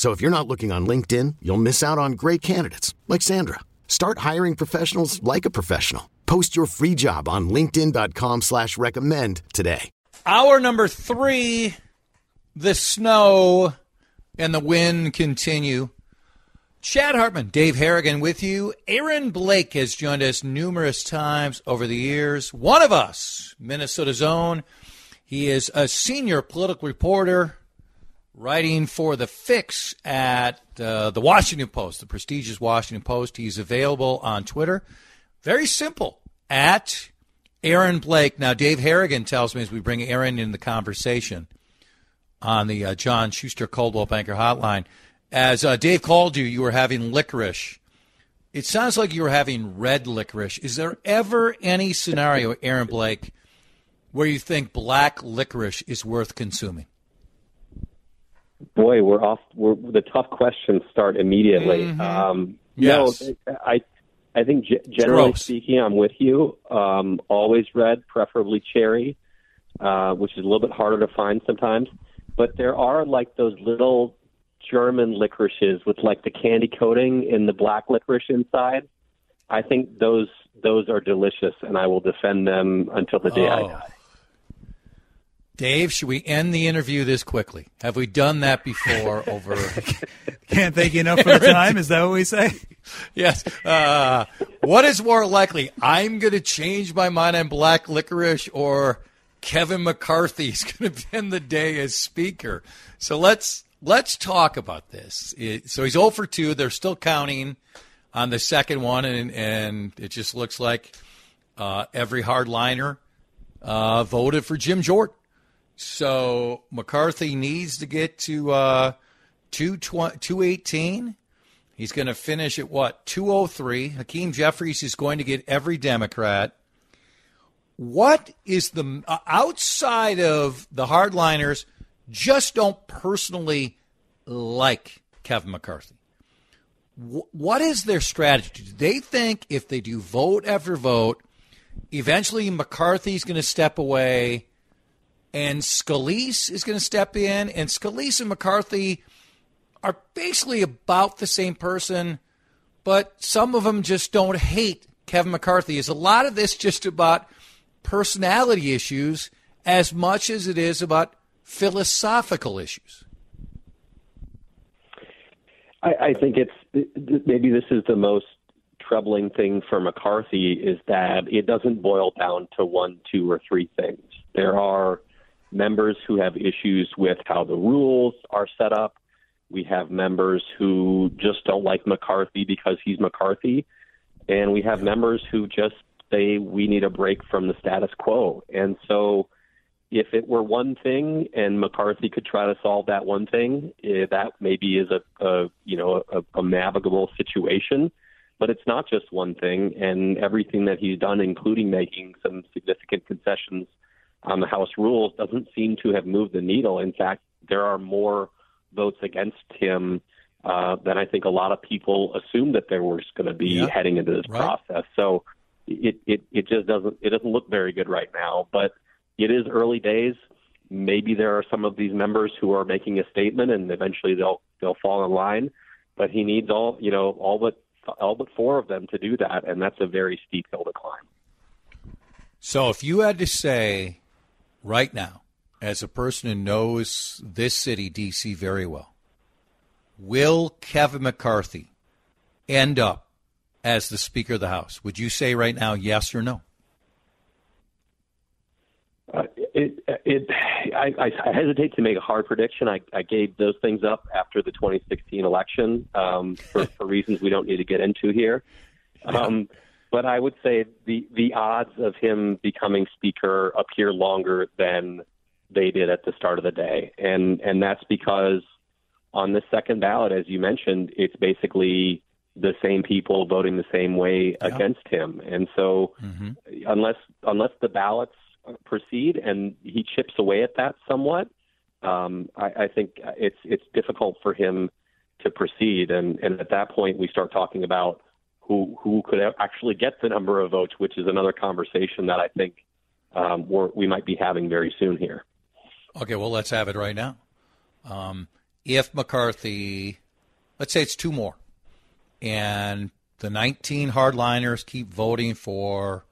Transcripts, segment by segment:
So if you're not looking on LinkedIn, you'll miss out on great candidates like Sandra. Start hiring professionals like a professional. Post your free job on LinkedIn.com slash recommend today. Hour number three, the snow and the wind continue. Chad Hartman, Dave Harrigan with you. Aaron Blake has joined us numerous times over the years. One of us, Minnesota's own. He is a senior political reporter writing for the Fix at uh, the Washington Post, the prestigious Washington Post. He's available on Twitter. Very simple at Aaron Blake. Now, Dave Harrigan tells me as we bring Aaron in the conversation on the uh, John Schuster Coldwell Banker Hotline. As uh, Dave called you, you were having licorice. It sounds like you were having red licorice. Is there ever any scenario, Aaron Blake, where you think black licorice is worth consuming? Boy, we're off. We're, the tough questions start immediately. Mm-hmm. Um, Yes. No, I, I think g- generally gross. speaking, I'm with you. Um, always red, preferably cherry, uh, which is a little bit harder to find sometimes. But there are like those little German licorices with like the candy coating in the black licorice inside. I think those those are delicious, and I will defend them until the day I Oh. die. Dave, should we end the interview this quickly? Have we done that before over Can't thank you enough for the time. Is that what we say? Yes. Uh, what is more likely? I'm going to change my mind on black licorice, or Kevin McCarthy is going to end the day as speaker. So let's let's talk about this. It- so he's 0 for 2. They're still counting on the second one, and and it just looks like uh, every hardliner uh, voted for Jim Jordan. So McCarthy needs to get to uh, 218. He's going to finish at what? 203. Hakeem Jeffries is going to get every Democrat. What is the uh, outside of the hardliners just don't personally like Kevin McCarthy? Wh- What is their strategy? Do they think if they do vote after vote, eventually McCarthy's going to step away and Scalise is going to step in, and Scalise and McCarthy are basically about the same person, but some of them just don't hate Kevin McCarthy. Is a lot of this just about personality issues as much as it is about philosophical issues? I, I think it's maybe this is the most troubling thing for McCarthy is that it doesn't boil down to one, two, or three things. There are members who have issues with how the rules are set up. We have members who just don't like McCarthy because he's McCarthy. And we have members who just say we need a break from the status quo. And so if it were one thing and McCarthy could try to solve that one thing, eh, that maybe is a, a you know a, a navigable situation. But it's not just one thing, and everything that he's done, including making some significant concessions on the House rules, doesn't seem to have moved the needle. In fact, there are more votes against him uh, than I think a lot of people assumed that there was going to be Yeah. heading into this Right. process. So it, it it just doesn't it doesn't look very good right now. But it is early days. Maybe there are some of these members who are making a statement, and eventually they'll they'll fall in line. But he needs all you know all but all but four of them to do that, and that's a very steep hill to climb. So if you had to say right now, as a person who knows this city, D.C., very well, will Kevin McCarthy end up as the Speaker of the House? Would you say right now yes or no? Uh, it, it, I, I, hesitate to make a hard prediction. I, I gave those things up after the 2016 election um, for, for reasons we don't need to get into here. Um, but I would say the the odds of him becoming speaker appear longer than they did at the start of the day, and and that's because on the second ballot, as you mentioned, it's basically the same people voting the same way yeah. against him, and so mm-hmm. unless unless the ballots proceed and he chips away at that somewhat, um, I, I think it's it's difficult for him to proceed, and and at that point we start talking about who who could actually get the number of votes, which is another conversation that I think um, we might be having very soon here. Okay, well let's have it right now. Um, if McCarthy, let's say it's two more, and the 19 hardliners keep voting for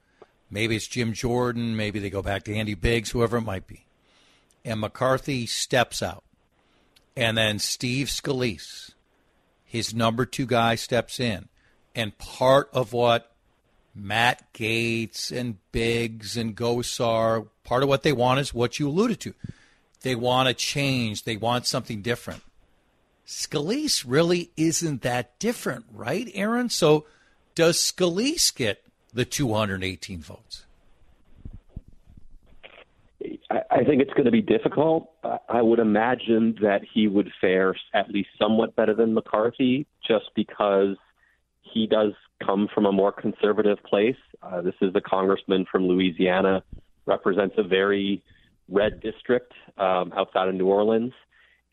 maybe it's Jim Jordan, maybe they go back to Andy Biggs, whoever it might be, and McCarthy steps out, and then Steve Scalise, his number two guy, steps in and part of what Matt Gaetz and Biggs and Gosar, part of what they want is what you alluded to. They want a change. They want something different. Scalise really isn't that different, right, Aaron? So does Scalise get the 218 votes? I think it's going to be difficult. I would imagine that he would fare at least somewhat better than McCarthy just because he does come from a more conservative place. Uh, this is the congressman from Louisiana, represents a very red district um, outside of New Orleans.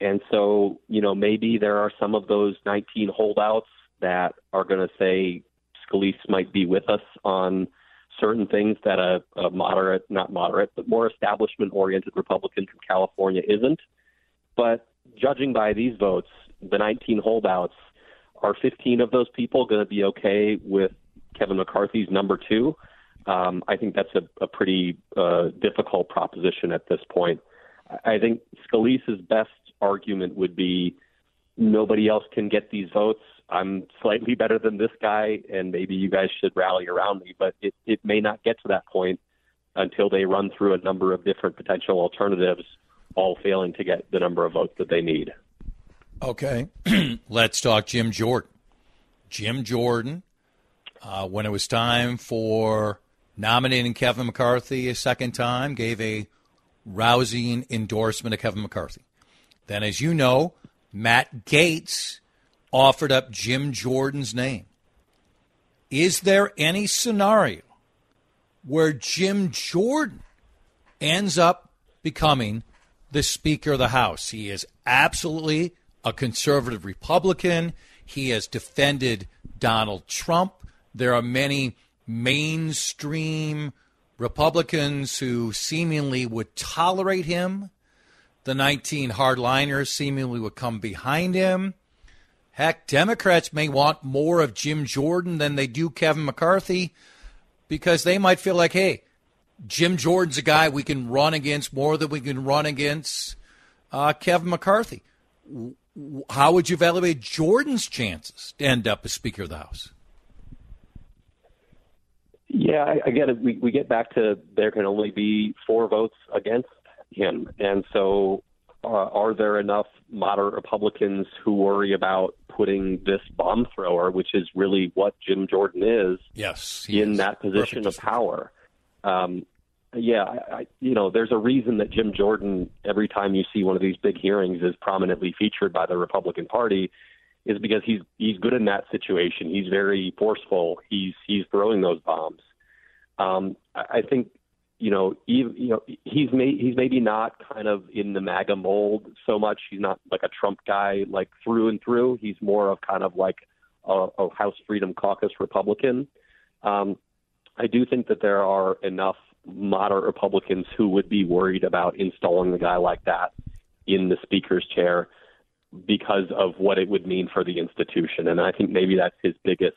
And so, you know, maybe there are some of those 19 holdouts that are going to say Scalise might be with us on certain things that a, a moderate, not moderate, but more establishment oriented Republican from California isn't. But judging by these votes, the 19 holdouts are 15 of those people going to be okay with Kevin McCarthy's number two? Um, I think that's a, a pretty uh, difficult proposition at this point. I think Scalise's best argument would be nobody else can get these votes. I'm slightly better than this guy, and maybe you guys should rally around me. But it, it may not get to that point until they run through a number of different potential alternatives, all failing to get the number of votes that they need. Okay, let's talk Jim Jordan. Jim Jordan, uh, when it was time for nominating Kevin McCarthy a second time, gave a rousing endorsement of Kevin McCarthy. Then, as you know, Matt Gaetz offered up Jim Jordan's name. Is there any scenario where Jim Jordan ends up becoming the Speaker of the House? He is absolutely a conservative Republican. He has defended Donald Trump. There are many mainstream Republicans who seemingly would tolerate him. The 19 hardliners seemingly would come behind him. Heck, Democrats may want more of Jim Jordan than they do Kevin McCarthy because they might feel like, hey, Jim Jordan's a guy we can run against more than we can run against uh, Kevin McCarthy how would you evaluate Jordan's chances to end up as Speaker of the House? Yeah, I, again, we, we get back to there can only be four votes against him. And so, uh, are there enough moderate Republicans who worry about putting this bomb thrower, which is really what Jim Jordan is, yes, in is. that position Perfect of power? Um, yeah, I, I, you know, there's a reason that Jim Jordan, every time you see one of these big hearings, is prominently featured by the Republican Party, is because he's he's good in that situation. He's very forceful. He's he's throwing those bombs. Um, I, I think, you know, he, you know, he's may, he's maybe not kind of in the MAGA mold so much. He's not like a Trump guy like through and through. He's more of kind of like a, a House Freedom Caucus Republican. Um, I do think that there are enough moderate Republicans who would be worried about installing a guy like that in the speaker's chair because of what it would mean for the institution. And I think maybe that's his biggest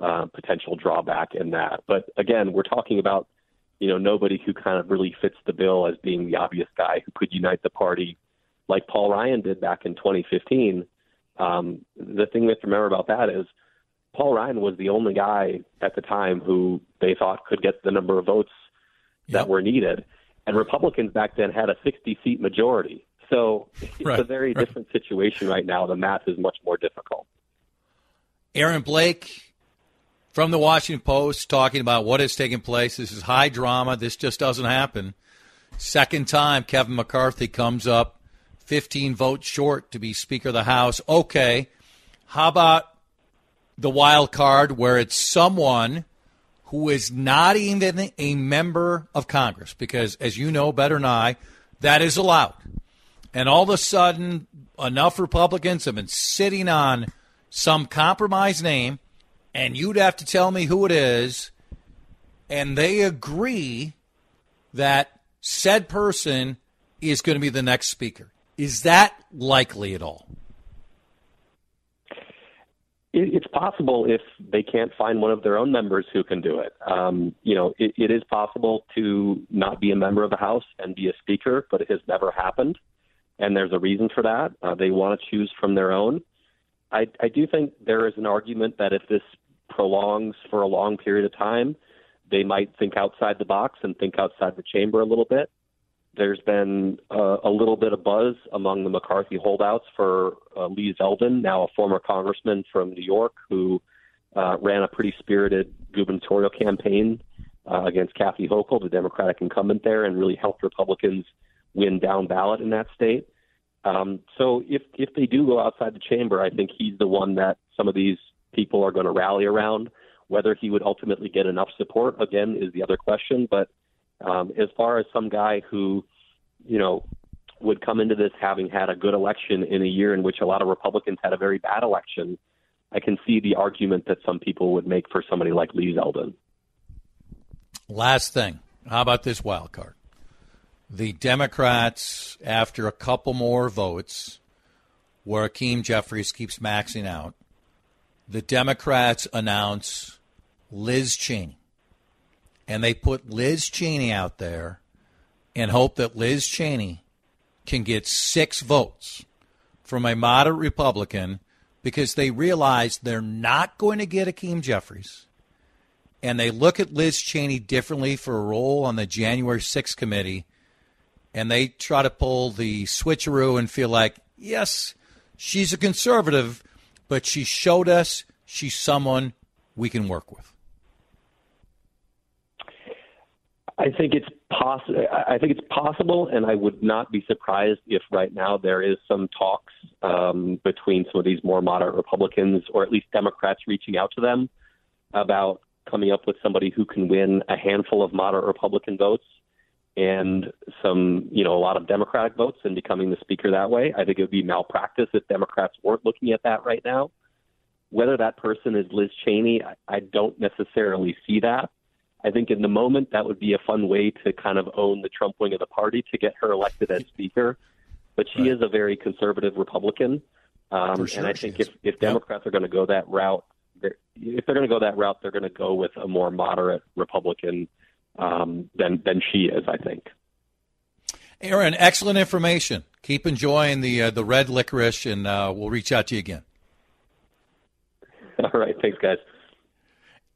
uh, potential drawback in that. But again, we're talking about you know nobody who kind of really fits the bill as being the obvious guy who could unite the party, like Paul Ryan did back in 2015. Um, the thing we have to remember about that is Paul Ryan was the only guy at the time who they thought could get the number of votes. That were needed. And Republicans back then had a 60 seat majority. So it's Right, a very right. different situation right now. The math is much more difficult. Aaron Blake from the Washington Post talking about what is taking place. This is high drama. This just doesn't happen. Second time Kevin McCarthy comes up 15 votes short to be Speaker of the House. Okay. How about the wild card where it's someone who is not even a member of Congress? Because, as you know better than I, that is allowed. And all of a sudden, enough Republicans have been sitting on some compromise name, and you'd have to tell me who it is, and they agree that said person is going to be the next speaker. Is that likely at all? It, it's possible if they can't find one of their own members who can do it. Um, you know, it, it is possible to not be a member of the House and be a speaker, but it has never happened, and there's a reason for that. Uh, they want to choose from their own. I, I do think there is an argument that if this prolongs for a long period of time, they might think outside the box and think outside the chamber a little bit. There's been uh, a little bit of buzz among the McCarthy holdouts for uh, Lee Zeldin, now a former congressman from New York, who uh, ran a pretty spirited gubernatorial campaign uh, against Kathy Hochul, the Democratic incumbent there, and really helped Republicans win down ballot in that state. Um, so if if they do go outside the chamber, I think he's the one that some of these people are going to rally around. Whether he would ultimately get enough support, again, is the other question. But um, as far as some guy who, you know, would come into this having had a good election in a year in which a lot of Republicans had a very bad election, I can see the argument that some people would make for somebody like Lee Zeldin. Last thing. How about this wild card? The Democrats, after a couple more votes, where Hakeem Jeffries keeps maxing out, the Democrats announce Liz Cheney. And they put Liz Cheney out there and hope that Liz Cheney can get six votes from a moderate Republican because they realize they're not going to get Hakeem Jeffries and they look at Liz Cheney differently for a role on the January 6th committee, and they try to pull the switcheroo and feel like, yes, she's a conservative, but she showed us she's someone we can work with. I think it's possible. I think it's possible, and I would not be surprised if right now there is some talks um, between some of these more moderate Republicans, or at least Democrats, reaching out to them about coming up with somebody who can win a handful of moderate Republican votes and some, you know, a lot of Democratic votes and becoming the speaker that way. I think it would be malpractice if Democrats weren't looking at that right now. Whether that person is Liz Cheney, I, I don't necessarily see that. I think in the moment that would be a fun way to kind of own the Trump wing of the party to get her elected as speaker. But she is a very conservative Republican, um, sure and I think if if Democrats are going to go that route, they're, if they're going to go that route, they're going to go with a more moderate Republican um, than than she is. I think. Aaron, excellent information. Keep enjoying the uh, the red licorice, and uh, we'll reach out to you again. All right, thanks, guys.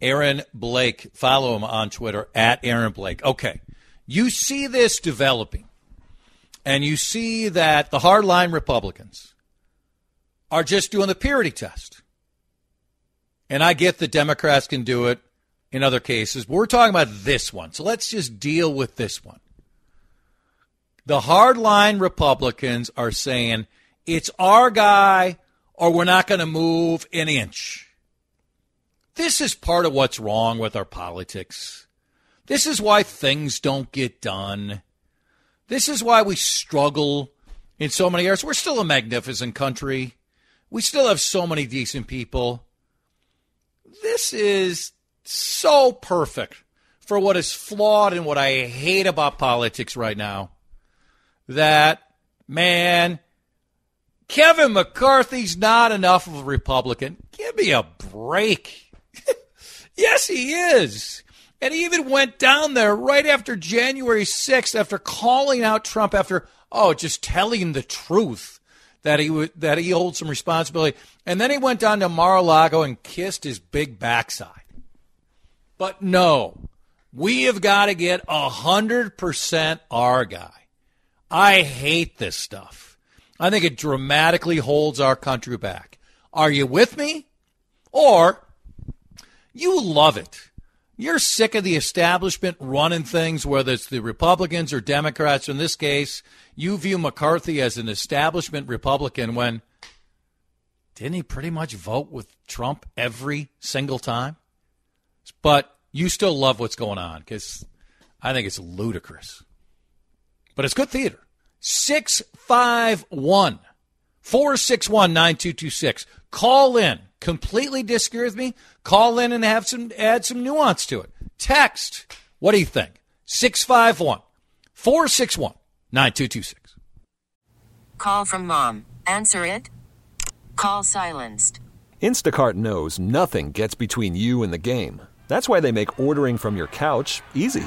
Aaron Blake. Follow him on Twitter at Aaron Blake. Okay. You see this developing, and you see that the hardline Republicans are just doing the purity test. And I get the Democrats can do it in other cases, but we're talking about this one. So let's just deal with this one. The hardline Republicans are saying it's our guy or we're not going to move an inch. This is part of what's wrong with our politics. This is why things don't get done. This is why we struggle in so many areas. We're still a magnificent country. We still have so many decent people. This is so perfect for what is flawed and what I hate about politics right now. That, man, Kevin McCarthy's not enough of a Republican. Give me a break. yes, he is. And he even went down there right after January 6th after calling out Trump after, oh, just telling the truth that he would that he holds some responsibility. And then he went down to Mar-a-Lago and kissed his big backside. But no, we have got to get a hundred percent our guy. I hate this stuff. I think it dramatically holds our country back. Are you with me? Or you love it. You're sick of the establishment running things, whether it's the Republicans or Democrats. In this case, you view McCarthy as an establishment Republican when didn't he pretty much vote with Trump every single time? But you still love what's going on because I think it's ludicrous. But it's good theater. 651 461 9226. Call in. Completely disagree with me? Call in and have some add some nuance to it. Text. What do you think? 651 461 9226. Call from mom. Answer it. Call silenced. Instacart knows nothing gets between you and the game. That's why they make ordering from your couch easy.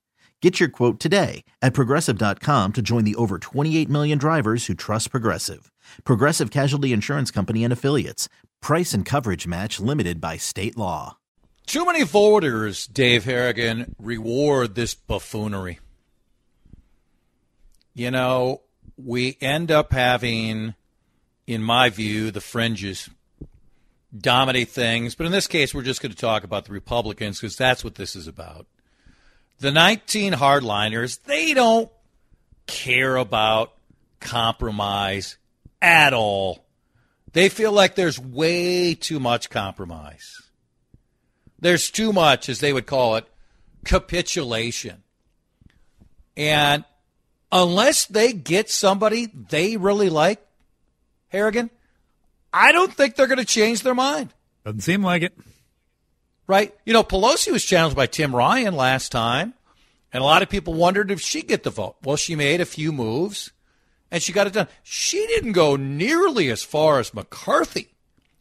Get your quote today at progressive.com to join the over 28 million drivers who trust Progressive. Progressive Casualty Insurance Company and Affiliates. Price and coverage match limited by state law. Too many voters, Dave Harrigan, reward this buffoonery. You know, we end up having, in my view, the fringes dominate things. But in this case, we're just going to talk about the Republicans because that's what this is about. The 19 hardliners, they don't care about compromise at all. They feel like there's way too much compromise. There's too much, as they would call it, capitulation. And unless they get somebody they really like, Harrigan, I don't think they're going to change their mind. Doesn't seem like it. Right? You know, Pelosi was challenged by Tim Ryan last time, and a lot of people wondered if she'd get the vote. Well, she made a few moves, and she got it done. She didn't go nearly as far as McCarthy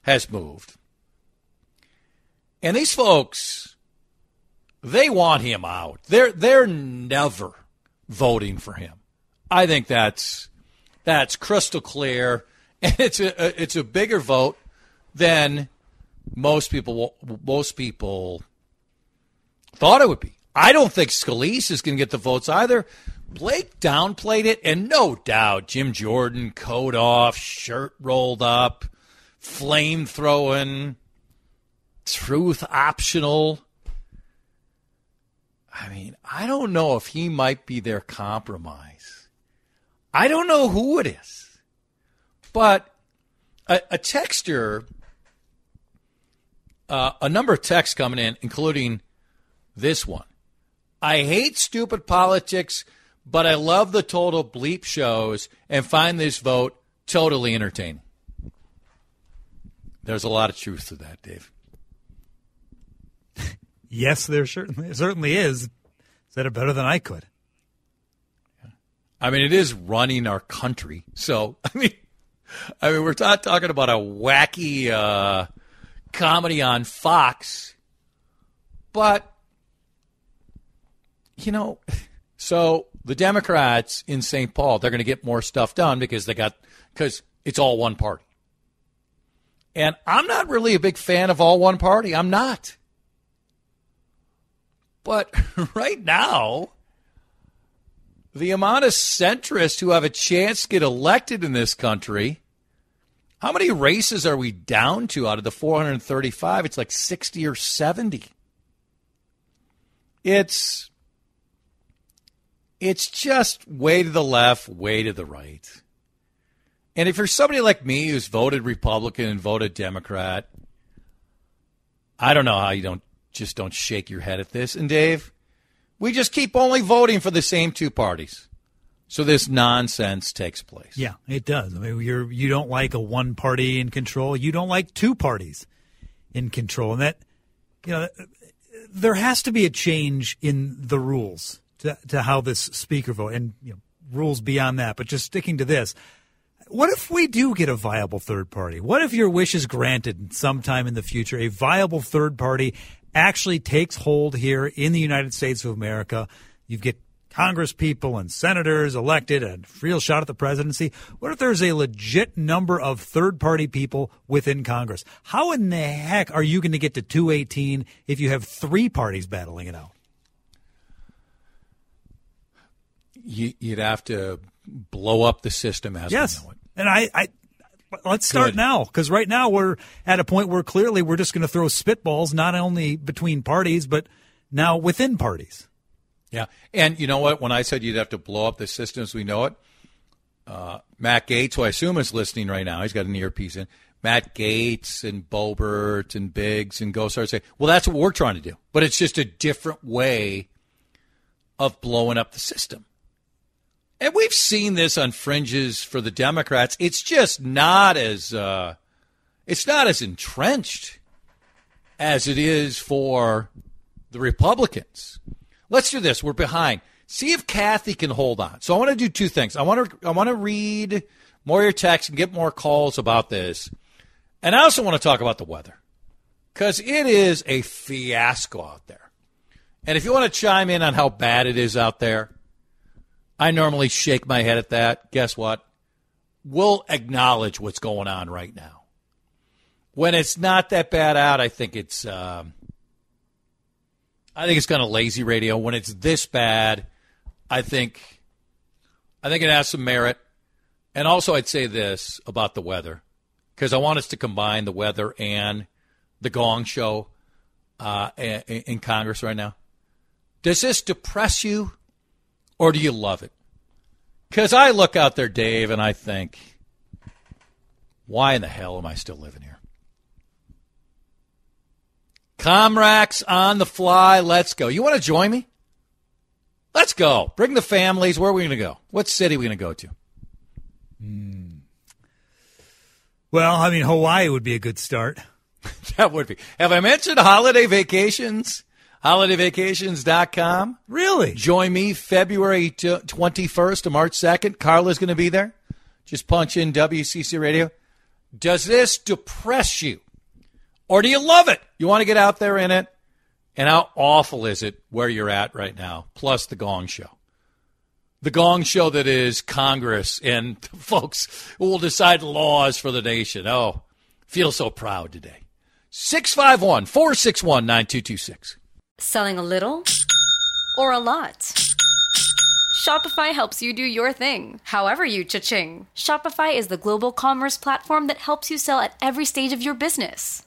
has moved. And these folks, they want him out. They're they're never voting for him. I think that's that's crystal clear, and it's a it's a bigger vote than most people most people thought it would be. I don't think Scalise is going to get the votes either. Blake downplayed it, and no doubt Jim Jordan, coat off, shirt rolled up, flame throwing, truth optional. I mean, I don't know if he might be their compromise. I don't know who it is. But a, a texter, uh, a number of texts coming in, including this one. I hate stupid politics, but I love the total bleep shows and find this vote totally entertaining. There's a lot of truth to that, Dave. Yes, there certainly certainly is. Said it better than I could. I mean, it is running our country. So, I mean, I mean, we're not talking about a wacky uh, comedy on Fox, but you know, so the Democrats in St. Paul, they're going to get more stuff done because they got because it's all one party. And I'm not really a big fan of all one party. I'm not. But right now, the amount of centrists who have a chance to get elected in this country, how many races are we down to out of the 435? It's like 60 or 70. It's it's just way to the left, way to the right. And if you're somebody like me who's voted Republican and voted Democrat, I don't know how you don't just don't shake your head at this. And Dave, we just keep only voting for the same two parties. So this nonsense takes place. Yeah, it does. I mean, you're you don't like a one party in control. You don't like two parties in control, and that you know there has to be a change in the rules to, to how this speaker vote and you know, rules beyond that. But just sticking to this, what if we do get a viable third party? What if your wish is granted sometime in the future? A viable third party actually takes hold here in the United States of America. You get Congress people and senators elected, a real shot at the presidency. What if there's a legit number of third party people within Congress? How in the heck are you going to get to 218 if you have three parties battling it out? You'd have to blow up the system as yes. we know it. And I, I let's start Good. now because right now we're at a point where clearly we're just going to throw spitballs not only between parties but now within parties. Yeah. And you know what? When I said you'd have to blow up the system as we know it, uh, Matt Gaetz, who I assume is listening right now, he's got an earpiece in. Matt Gaetz and Boebert and Biggs and Gosar say, well, that's what we're trying to do. But it's just a different way of blowing up the system. And we've seen this on fringes for the Democrats. It's just not as uh, it's not as entrenched as it is for the Republicans. Let's do this. We're behind. See if Kathy can hold on. So I want to do two things. I want to I want to read more your texts and get more calls about this. And I also want to talk about the weather. Because it is a fiasco out there. And if you want to chime in on how bad it is out there, I normally shake my head at that. Guess what? We'll acknowledge what's going on right now. When it's not that bad out, I think it's um, I think it's kind of lazy radio. When it's this bad, I think I think it has some merit. And also, I'd say this about the weather because I want us to combine the weather and the Gong Show uh, in, in Congress right now. Does this depress you, or do you love it? Because I look out there, Dave, and I think, why in the hell am I still living here? Comrax on the fly. Let's go. You want to join me? Let's go. Bring the families. Where are we going to go? What city are we going to go to? Hmm. Well, I mean, Hawaii would be a good start. That would be. Have I mentioned holiday vacations? HolidayVacations.com. Really? Join me February t- 21st to March 2nd. Carla's going to be there. Just punch in WCC Radio. Does this depress you? Or do you love it? You want to get out there in it? And how awful is it where you're at right now? Plus the Gong Show. The Gong Show that is Congress and folks who will decide laws for the nation. Oh, feel so proud today. 651 461 9226. Selling a little or a lot? Shopify helps you do your thing, however you cha-ching. Shopify is the global commerce platform that helps you sell at every stage of your business.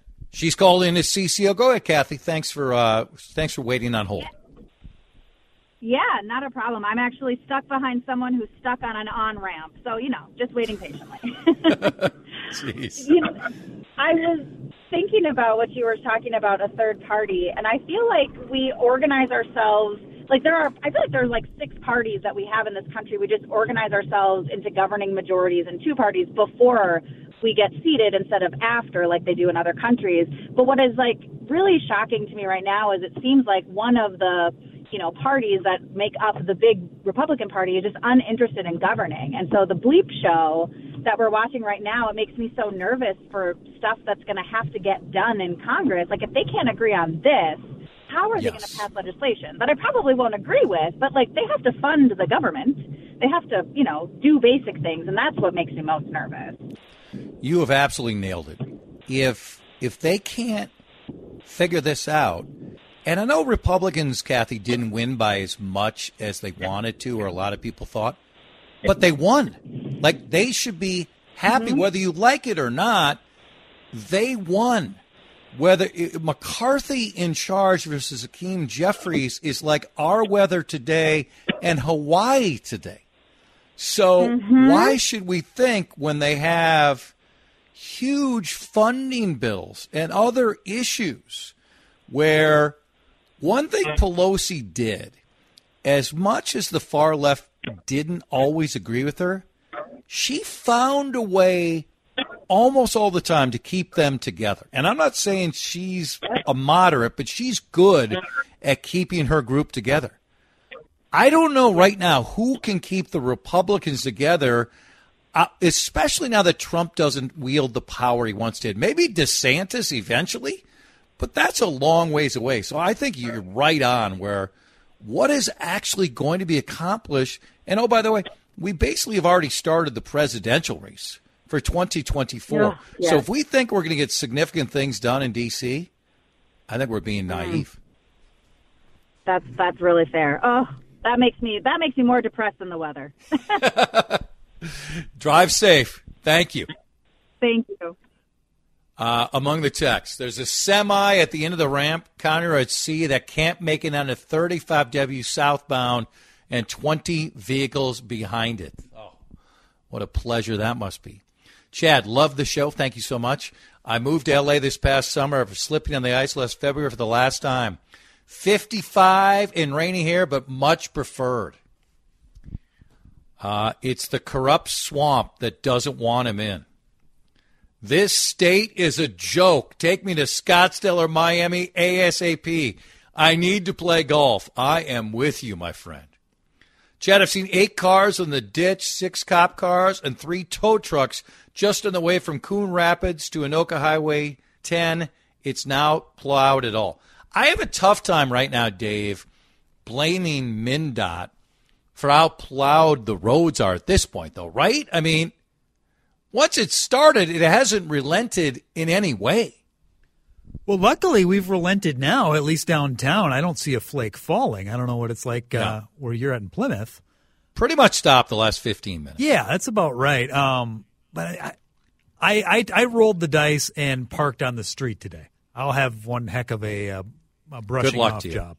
She's called in as CCO. Go ahead, Kathy. Thanks for uh, thanks for waiting on hold. Yeah, not a problem. I'm actually stuck behind someone who's stuck on an on ramp. So, you know, just waiting patiently. Jeez. You know, I was thinking about what you were talking about a third party, and I feel like we organize ourselves. Like there are, I feel like there's like six parties that we have in this country. We just organize ourselves into governing majorities and two parties before we get seated instead of after, like they do in other countries. But what is like really shocking to me right now is it seems like one of the you know, parties that make up the big Republican Party is just uninterested in governing. And so the bleep show that we're watching right now, it makes me so nervous for stuff that's going to have to get done in Congress. Like if they can't agree on this, how are they going to pass legislation that I probably won't agree with? But like they have to fund the government. They have to, you know, do basic things, and that's what makes me most nervous. You have absolutely nailed it. If if they can't figure this out, and I know Republicans, Kathy, didn't win by as much as they wanted to, or a lot of people thought, but they won. Like they should be happy, mm-hmm. whether you like it or not. They won. Whether it, McCarthy in charge versus Hakeem Jeffries is like our weather today and Hawaii today. So mm-hmm. why should we think when they have huge funding bills and other issues where one thing Pelosi did, as much as the far left didn't always agree with her, she found a way almost all the time to keep them together. And I'm not saying she's a moderate, but she's good at keeping her group together. I don't know right now who can keep the Republicans together, uh, especially now that Trump doesn't wield the power he once did. Maybe DeSantis eventually, but that's a long ways away. So I think you're right on where what is actually going to be accomplished. And oh, by the way, we basically have already started the presidential race for 2024. Yeah, yeah. So if we think we're going to get significant things done in D.C., I think we're being mm-hmm. naive. That's that's really fair. Oh, that makes me that makes me more depressed than the weather. Drive safe. Thank you. Thank you. Uh, among the texts, there's a semi at the end of the ramp, Connor at sea, that can't make it on a 35W southbound and 20 vehicles behind it. Oh, what a pleasure that must be. Chad, love the show. Thank you so much. I moved to LA this past summer after slipping on the ice last February for the last time. 55 and rainy here, but much preferred. Uh, it's the corrupt swamp that doesn't want him in. This state is a joke. Take me to Scottsdale or Miami ASAP. I need to play golf. I am with you, my friend. Chad, I've seen eight cars in the ditch, six cop cars, and three tow trucks just on the way from Coon Rapids to Anoka Highway 10. It's now plowed at all. I have a tough time right now, Dave, blaming MnDOT for how plowed the roads are at this point, though, right? I mean, once it started, it hasn't relented in any way. Well, luckily we've relented now, at least downtown. I don't see a flake falling. I don't know what it's like uh, where you're at in Plymouth. Pretty much stopped the last 15 minutes. Yeah, that's about right. Um, but I, I, I, I rolled the dice and parked on the street today. I'll have one heck of a, uh, a brushing off job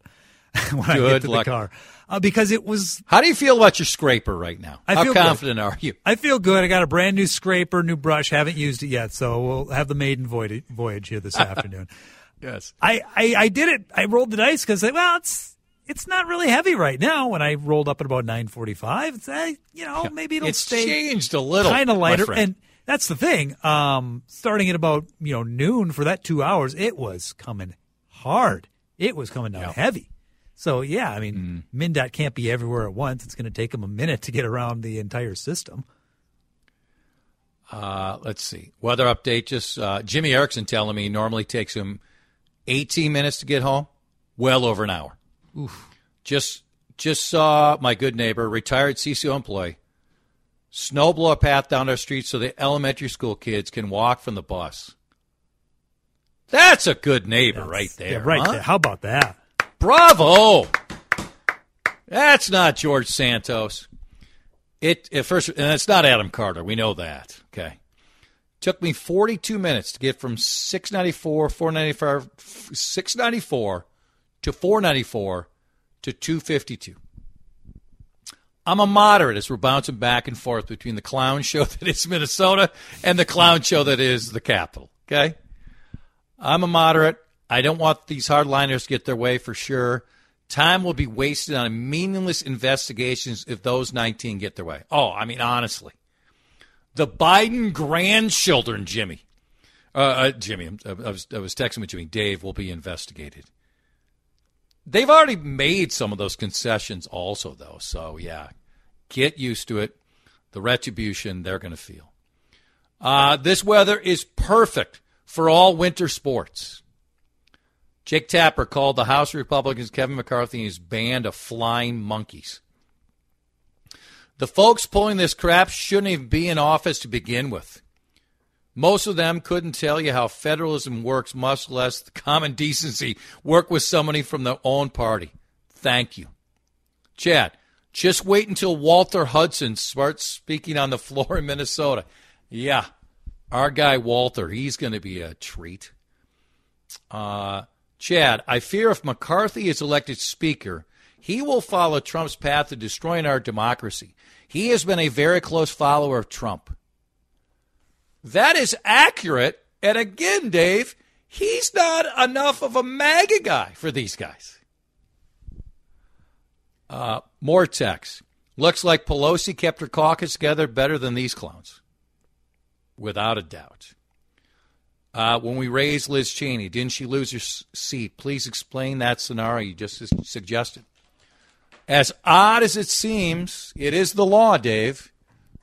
when I Good get to luck. the car uh, because it was. How do you feel about your scraper right now? I how feel good. confident are you? I feel good. I got a brand new scraper, new brush. Haven't used it yet, so we'll have the maiden voyage, here this afternoon. Yes. I, I, I did it. I rolled the dice because well, it's it's not really heavy right now. When I rolled up at about nine forty five, you know maybe it'll It's stay changed a little, kind of lighter. And that's the thing. Um, starting at about you know noon for that two hours, it was coming hard. It was coming down heavy. So yeah, I mean, Mm. MnDOT can't be everywhere at once. It's going to take them a minute to get around the entire system. Uh, let's see. Weather update. Just uh, Jimmy Erickson telling me normally takes him 18 minutes to get home. Well over an hour. Just just saw my good neighbor, retired CCO employee, snowblow a path down our street so the elementary school kids can walk from the bus. That's a good neighbor right there. Yeah, right huh? there. How about that? Bravo. That's not George Santos. It first, and it's not Adam Carter. We know that. Okay. Took me 42 minutes to get from 694, 495, 694 to 494 to 252. I'm a moderate as we're bouncing back and forth between the clown show that is Minnesota and the clown show that is the capital. Okay. I'm a moderate. I don't want these hardliners to get their way for sure. Time will be wasted on meaningless investigations if those 19 get their way. Oh, I mean, honestly. The Biden grandchildren, Jimmy. Uh, uh, Jimmy, I I was, I was texting with Jimmy. Dave will be investigated. They've already made some of those concessions, also, though. So, yeah, get used to it. The retribution they're going to feel. Uh, this weather is perfect for all winter sports. Jake Tapper called the House Republicans Kevin McCarthy and his band of flying monkeys. The folks pulling this crap shouldn't even be in office to begin with. Most of them couldn't tell you how federalism works, much less the common decency work with somebody from their own party. Thank you. Chad, just wait until Walter Hudson starts speaking on the floor in Minnesota. Yeah, our guy Walter, he's going to be a treat. Uh, Chad, I fear if McCarthy is elected Speaker, he will follow Trump's path to destroying our democracy. He has been a very close follower of Trump. That is accurate. And again, Dave, he's not enough of a MAGA guy for these guys. Uh, more text. Looks like Pelosi kept her caucus together better than these clowns. Without a doubt. Uh, when we raised Liz Cheney, didn't she lose her s- seat? Please explain that scenario you just suggested. As odd as it seems, it is the law, Dave.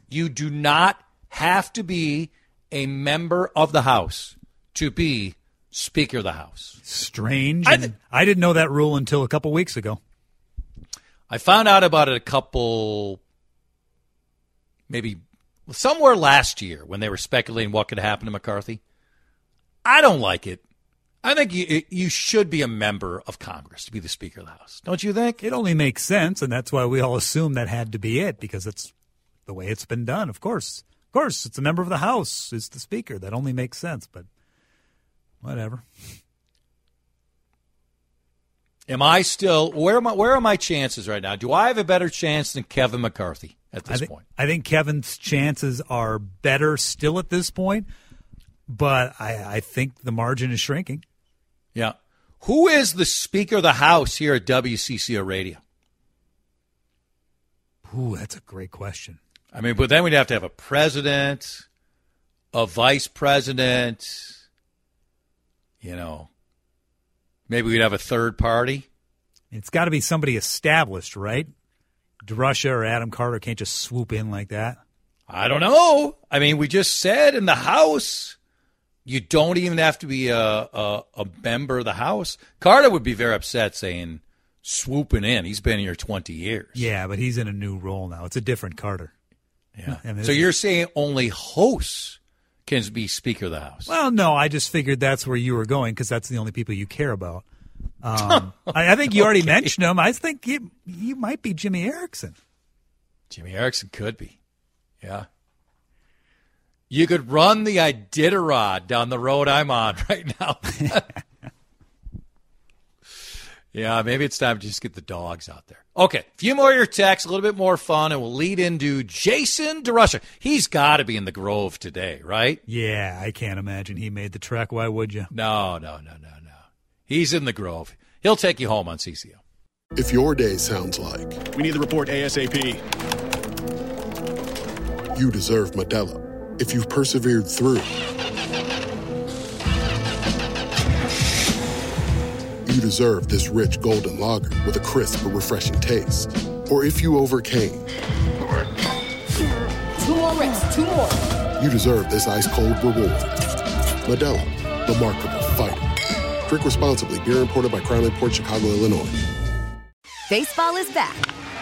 You do not have to be a member of the House to be Speaker of the House. Strange. and I didn't know that rule until a couple weeks ago. I found out about it a couple, maybe somewhere last year when they were speculating what could happen to McCarthy. I don't like it. I think you you should be a member of Congress to be the Speaker of the House. Don't you think? It only makes sense, and that's why we all assume that had to be it because it's the way it's been done. Of course, of course, it's a member of the House is the Speaker. That only makes sense, but whatever. Am I still where am I, where are my chances right now? Do I have a better chance than Kevin McCarthy at I this think, point? I think Kevin's chances are better still at this point, but I, I think the margin is shrinking. Yeah. Who is the Speaker of the House here at WCCO Radio? Ooh, that's a great question. I mean, but then we'd have to have a president, a vice president, you know, maybe we'd have a third party. It's got to be somebody established, right? DeRusha or Adam Carter can't just swoop in like that? I don't know. I mean, we just said in the House, you don't even have to be a, a, a member of the House. Carter would be very upset saying swooping in. He's been here 20 years. Yeah, but he's in a new role now. It's a different Carter. Yeah. I mean, so you're saying only hosts can be Speaker of the House? Well, no, I just figured that's where you were going because that's the only people you care about. Um, I, I think you already Okay. mentioned him. I think you, you might be Jimmy Erickson. Jimmy Erickson could be. Yeah. You could run the Iditarod down the road I'm on right now. yeah, maybe it's time to just get the dogs out there. Okay, a few more of your texts, a little bit more fun, and we'll lead into Jason DeRusha. He's got to be in the Grove today, right? Yeah, I can't imagine he made the trek. Why would you? No, no, no, no, no. He's in the Grove. He'll take you home on CCO. If your day sounds like We need the report ASAP. you deserve Modelo, if you've persevered through, you deserve this rich golden lager with a crisp but refreshing taste. Or if you overcame, Two more reps, two more. you deserve this ice cold reward. Modelo, the Markable Fighter. Drink responsibly. Beer imported by Crown Port Chicago, Illinois. Baseball is back,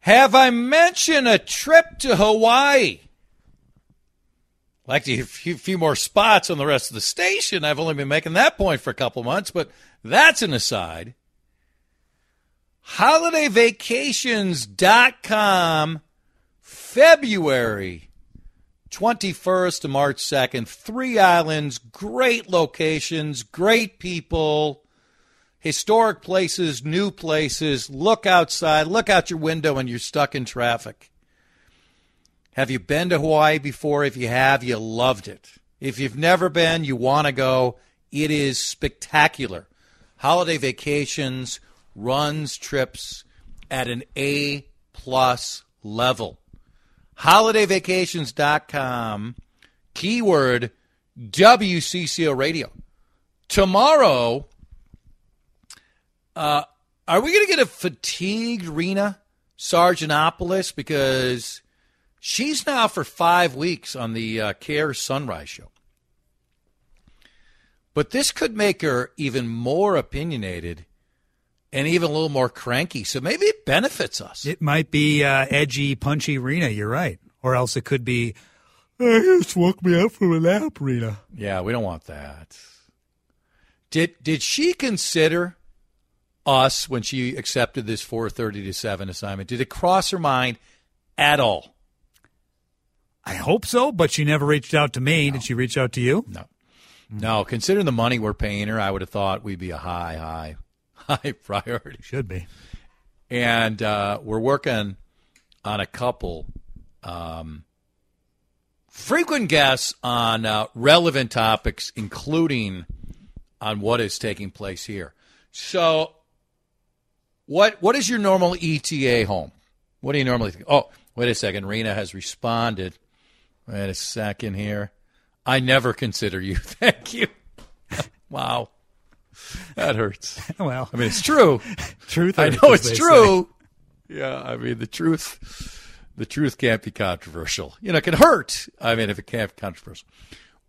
Have I mentioned a trip to Hawaii? Like a few, few more spots on the rest of the station. I've only been making that point for a couple months, but that's an aside. HolidayVacations.com, February 21st to March 2nd. Three islands, great locations, great people historic places, new places. Look outside, look out your window, and you're stuck in traffic. Have you been to Hawaii before? If you have, you loved it. If you've never been, you want to go. It is spectacular. Holiday Vacations runs trips at an A plus level. HolidayVacations.com, keyword WCCO radio. Tomorrow, uh, are we going to get a fatigued Rena Sarigianopoulos because she's now for five weeks on the uh, KARE Sunrise show? But this could make her even more opinionated and even a little more cranky. So maybe it benefits us. It might be uh, edgy, punchy Rena. You're right. Or else it could be, I just woke me up from a nap, Rena. Yeah, we don't want that. Did did she consider us when she accepted this 4:30 to 7 assignment? Did it cross her mind at all? I hope so, but she never reached out to me. Did she reach out to you? No. No, considering the money we're paying her, I would have thought we'd be a high, high, high priority. Should be. And uh, we're working on a couple um, frequent guests on uh, relevant topics, including on what is taking place here. So, what what is your normal ETA home? What do you normally think? Oh, wait a second. Rena has responded. Wait a second here. I never consider you. Thank you. wow. That hurts. well, I mean, it's true. Truth I know it's true. Yeah, I mean, the truth. The truth can't be controversial. You know, it can hurt. I mean, if it can't be controversial.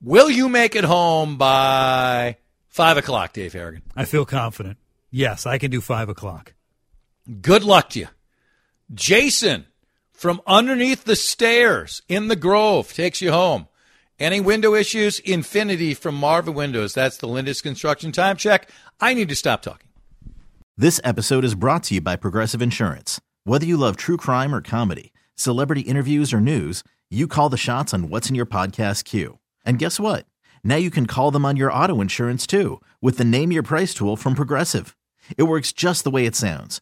Will you make it home by five o'clock, Dave Harrigan? I feel confident. Yes, I can do five o'clock. Good luck to you. Jason from underneath the stairs in the Grove takes you home. Any window issues? Infinity from Marvin Windows. That's the Lindus Construction Time Check. I need to stop talking. This episode is brought to you by Progressive Insurance. Whether you love true crime or comedy, celebrity interviews or news, you call the shots on what's in your podcast queue. And guess what? Now you can call them on your auto insurance too with the Name Your Price tool from Progressive. It works just the way it sounds.